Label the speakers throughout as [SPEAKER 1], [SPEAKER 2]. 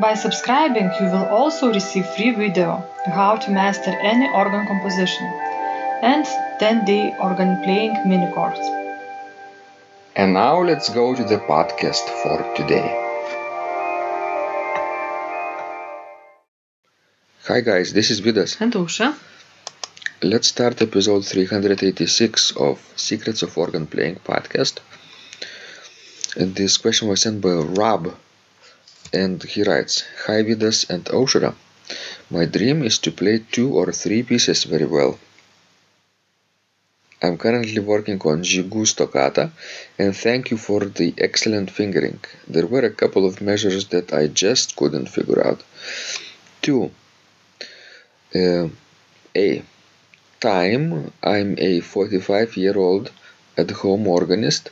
[SPEAKER 1] By subscribing, you will also receive free video how to master any organ composition and 10-day organ playing mini course.
[SPEAKER 2] And now let's go to the podcast for today. Hi guys, this is Vidas.
[SPEAKER 1] And Ausra,
[SPEAKER 2] Let's start episode 386 of Secrets of Organ Playing podcast. And this question was sent by Rob, and he writes Hi Vidas and Ausra. My dream is to play two or three pieces very well. I'm currently working on Gigout's Toccata and thank you for the excellent fingering. There were a couple of measures that I just couldn't figure out. 2. Uh, A. Time I'm a 45 year old at home organist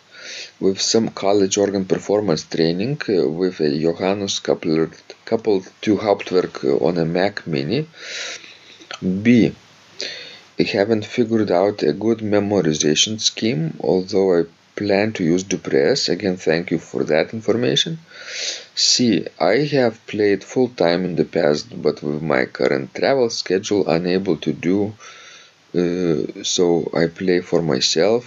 [SPEAKER 2] with some college organ performance training uh, with a Johannus coupled, coupled to Hauptwerk on a Mac Mini. B. I haven't figured out a good memorization scheme, although I plan to use Dupré's. Again, thank you for that information. C. I have played full time in the past, but with my current travel schedule, unable to do uh, so. I play for myself,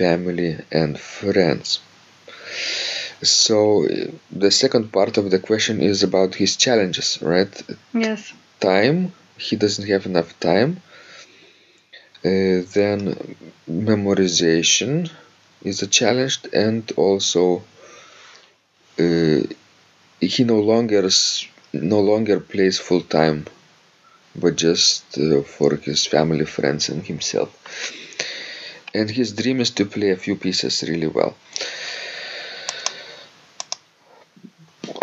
[SPEAKER 2] family, and friends. So, the second part of the question is about his challenges, right?
[SPEAKER 1] yes,
[SPEAKER 2] time he doesn't have enough time uh, then memorization is a challenge and also uh, he no longer no longer plays full time but just uh, for his family friends and himself and his dream is to play a few pieces really well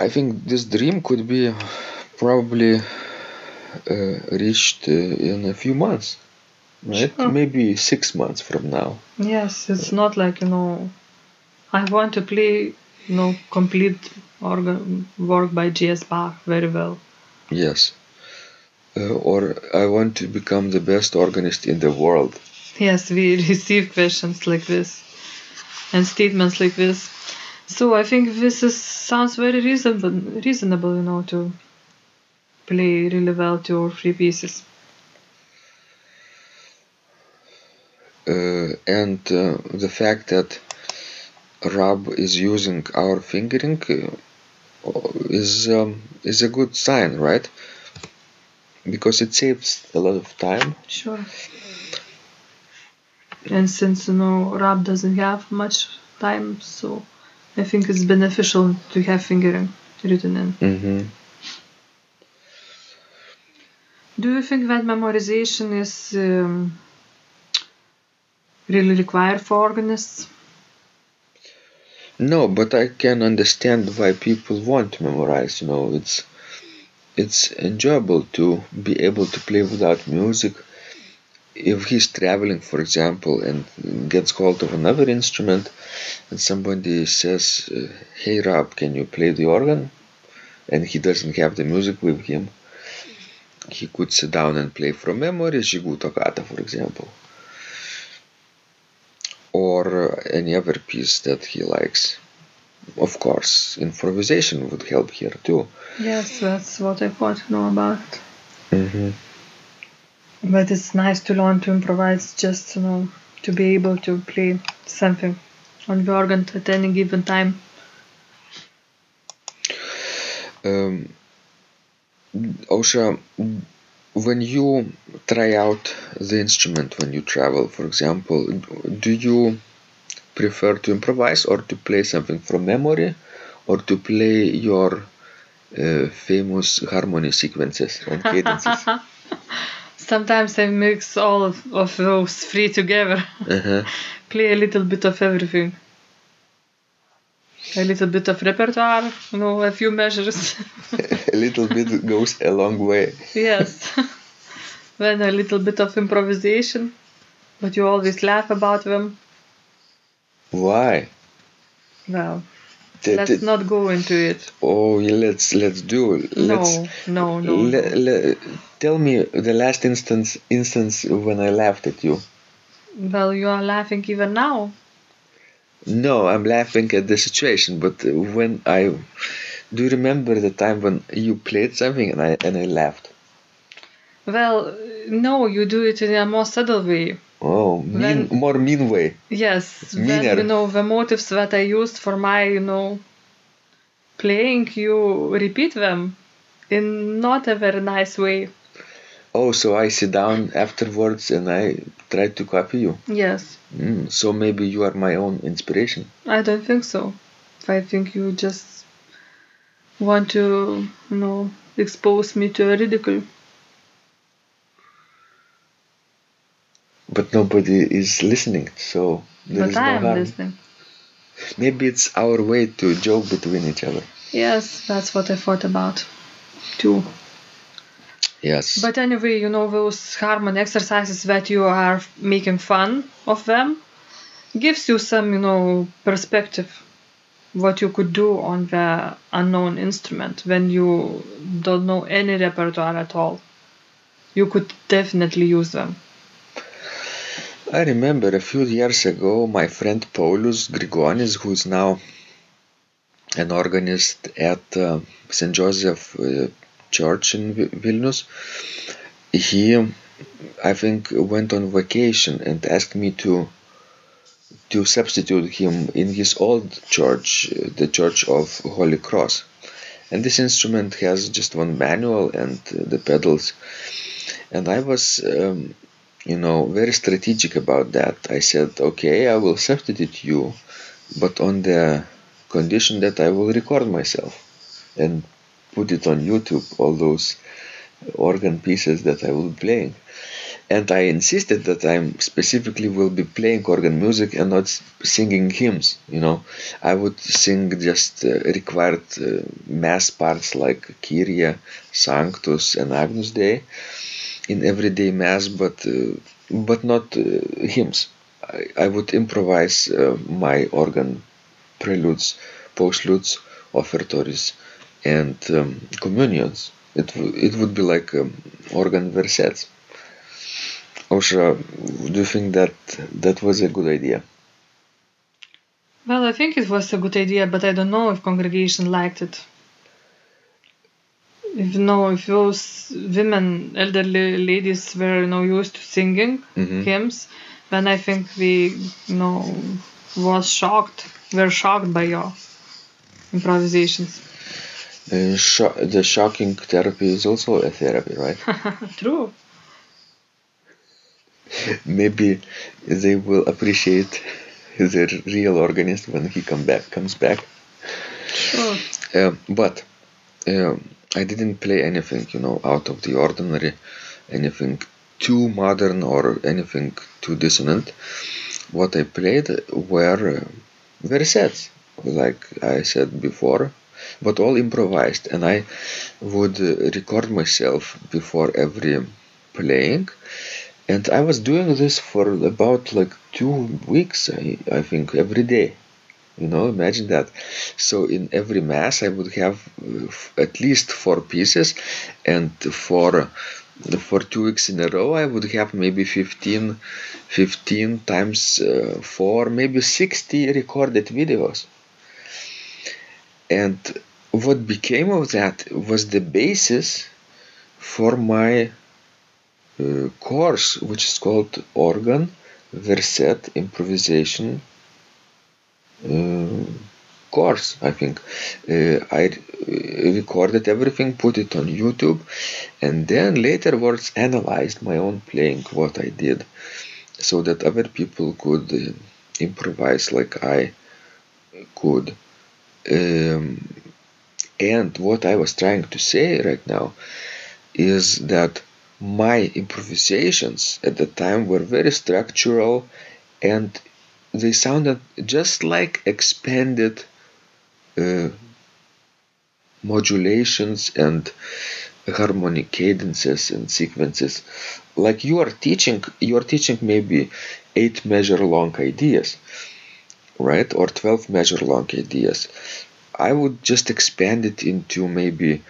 [SPEAKER 2] i think this dream could be probably uh, reached uh, in a few months right
[SPEAKER 1] Sure.
[SPEAKER 2] maybe six months from now
[SPEAKER 1] yes, it's not like, you know, I want to play, you know, complete organ work by J.S. Bach very well.
[SPEAKER 2] yes uh, or i want to become the best organist in the world
[SPEAKER 1] Yes, we receive questions like this and statements like this. So I think this is sounds very reasonable, reasonable, you know, to play really well two or three pieces.
[SPEAKER 2] uh, and uh, the fact that Rob is using our fingering uh, is um, is a good sign, right? Because it saves a lot of time.
[SPEAKER 1] Sure. And since you know Rob doesn't have much time, so I think it's beneficial to have fingering written in.
[SPEAKER 2] Mm-hmm.
[SPEAKER 1] Do you think that memorization is um, really required for organists?
[SPEAKER 2] No, but I can understand why people want to memorize. You know, it's it's enjoyable to be able to play without music. If he's traveling, for example, and gets hold of another instrument, and somebody says, uh, "Hey, Rob, can you play the organ?" and he doesn't have the music with him, he could sit down and play from memory, Gigout Toccata, for example, or any other piece that he likes. Of course, improvisation would help here too.
[SPEAKER 1] Yes, that's what I want to know about.
[SPEAKER 2] Mm-hmm.
[SPEAKER 1] But it's nice to learn to improvise just you know to be able to play something on the organ at any given time.
[SPEAKER 2] Um, Ausra, when you try out the instrument when you travel, for example, do you prefer to improvise or to play something from memory or to play your uh, famous harmony sequences and cadences?
[SPEAKER 1] Sometimes I mix all of, of those three together.
[SPEAKER 2] uh-huh.
[SPEAKER 1] Play a little bit of everything. A little bit of repertoire, you know, a few measures.
[SPEAKER 2] a little bit goes a long way.
[SPEAKER 1] yes. then a little bit of improvisation, but you always laugh about them.
[SPEAKER 2] Why?
[SPEAKER 1] Well,
[SPEAKER 2] T-
[SPEAKER 1] let's not go into it.
[SPEAKER 2] Oh, yeah, let's let's do. Let's
[SPEAKER 1] no, no, no.
[SPEAKER 2] le- le- tell me the last instance instance when I laughed at you.
[SPEAKER 1] Well, you are laughing even now.
[SPEAKER 2] No, I'm laughing at the situation, but when I do you remember the time when you played something and I and I laughed?
[SPEAKER 1] Well, no, you do it in a more subtle way.
[SPEAKER 2] Oh, mean,
[SPEAKER 1] When-
[SPEAKER 2] more mean way.
[SPEAKER 1] Yes,
[SPEAKER 2] Meaner.
[SPEAKER 1] you know the motives that I used for my, you know, playing, you repeat them in not a very nice way.
[SPEAKER 2] Oh, so I sit down afterwards and I try to copy you.
[SPEAKER 1] Yes,
[SPEAKER 2] Mm, so maybe you are my own inspiration.
[SPEAKER 1] I don't think so. I think you just want to, you know, expose me to a ridicule.
[SPEAKER 2] But nobody is listening, so there
[SPEAKER 1] but
[SPEAKER 2] is
[SPEAKER 1] I
[SPEAKER 2] no
[SPEAKER 1] am
[SPEAKER 2] harm.
[SPEAKER 1] listening.
[SPEAKER 2] Maybe it's our way to joke between each other.
[SPEAKER 1] Yes, that's what I thought about too.
[SPEAKER 2] Yes.
[SPEAKER 1] But anyway, you know, those harmony exercises that you are making fun of them gives you some, you know, perspective what you could do on the unknown instrument when you don't know any repertoire at all. You could definitely use them.
[SPEAKER 2] I remember a few years ago my friend Paulus Grigonis, who is now an organist at uh, St. Joseph uh, Church in Vilnius, he, I think, went on vacation and asked me to to substitute him in his old church, the Church of Holy Cross. And this instrument has just one manual and uh, the pedals. And I was um, you know, very strategic about that. I said, okay, I will substitute you, but on the condition that I will record myself and put it on YouTube, all those organ pieces that I will be playing. And I insisted that I specifically will be playing organ music and not singing hymns. You know, I would sing just uh, required uh, mass parts like Kyrie, Sanctus, and Agnus Dei in everyday mass, but uh, but not uh, hymns. I, I would improvise uh, my organ preludes, postludes, offertories, and um, communions. It it would be like um, organ versets. Ausra, do you think that that was a good idea?
[SPEAKER 1] Well, I think it was a good idea, but I don't know if congregation liked it. If no, if those women, elderly ladies, were you know used to singing
[SPEAKER 2] Mhm.
[SPEAKER 1] hymns, then I think we you know was shocked. Were shocked by your improvisations.
[SPEAKER 2] Uh, sho- the shocking therapy is also a therapy, right?
[SPEAKER 1] True.
[SPEAKER 2] Maybe they will appreciate the real organist when he come back comes back.
[SPEAKER 1] Sure.
[SPEAKER 2] Um, but um, I didn't play anything, you know, out of the ordinary, anything too modern or anything too dissonant. What I played were very versets, like I said before, but all improvised, and I would uh, record myself before every playing. And I was doing this for about like two weeks, I, I think, every day. You know, imagine that. So in every mass, I would have uh, at least four pieces, and for for two weeks in a row, I would have maybe 15, 15 times uh, four, maybe 60 recorded videos. And what became of that was the basis for my uh, course, which is called Organ Verset Improvisation course. I think uh, I recorded everything, put it on YouTube, and then later laterwards analyzed my own playing, what I did, so that other people could uh, improvise like I could. Um, and what I was trying to say right now is that my improvisations at the time were very structural and they sounded just like expanded uh, modulations and harmonic cadences and sequences. Like you are teaching you are teaching maybe 8 measure long ideas right? Or 12 measure long ideas. I would just expand it into maybe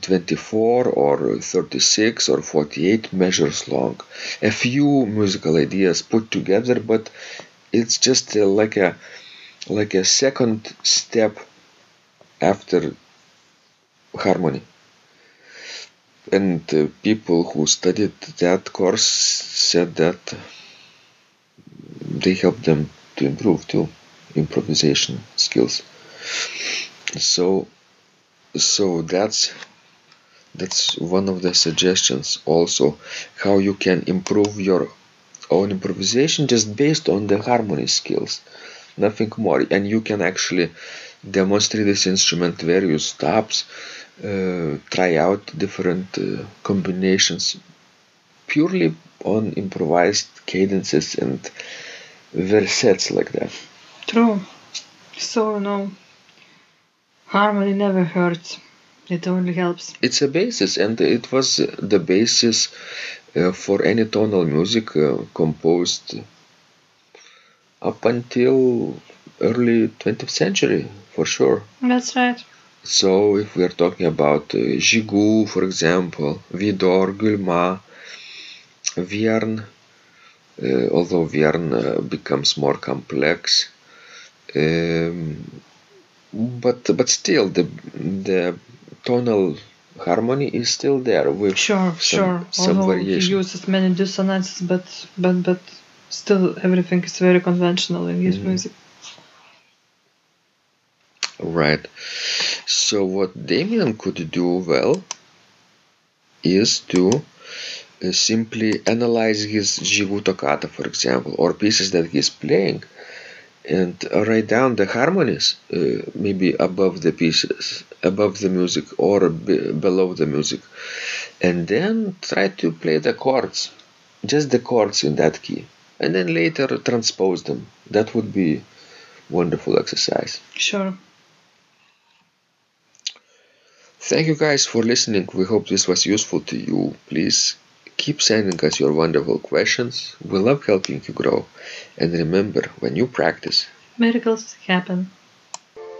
[SPEAKER 2] 24 or 36 or 48 measures long. A few musical ideas put together but it's just uh, like a like a second step after harmony. And uh, people who studied that course said that they helped them to improve too improvisation skills. So so that's that's one of the suggestions also how you can improve your own improvisation just based on the harmony skills nothing more and you can actually demonstrate this instrument various stops uh, try out different uh, combinations purely on improvised cadences and versets like that
[SPEAKER 1] True. So no. Harmony never hurts. It only helps.
[SPEAKER 2] it's a basis and it was the basis for any tonal music uh, composed up until early 20th century for sure
[SPEAKER 1] That's right.
[SPEAKER 2] so if we are talking about uh, Gigout for example Widor Guilmant Vierne uh, although Vierne uh, becomes more complex um, but but still the the tonal harmony is still there with
[SPEAKER 1] Sure,
[SPEAKER 2] some,
[SPEAKER 1] sure.
[SPEAKER 2] some
[SPEAKER 1] Although
[SPEAKER 2] variation.
[SPEAKER 1] he uses many dissonances, but but but still everything is very conventional in his
[SPEAKER 2] Mhm.
[SPEAKER 1] music.
[SPEAKER 2] Right. So what Damien could do well is to uh, simply analyze his Gigout toccata, for example, or pieces that he's playing, and write down the harmonies, uh, maybe above the pieces, above the music, or be- below the music, and then try to play the chords, just the chords in that key, and then later transpose them. That would be wonderful exercise.
[SPEAKER 1] Sure.
[SPEAKER 2] Thank you guys for listening. We hope this was useful to you. Please keep sending us your wonderful questions. We love helping you grow. And remember, when you practice,
[SPEAKER 1] Miracles happen.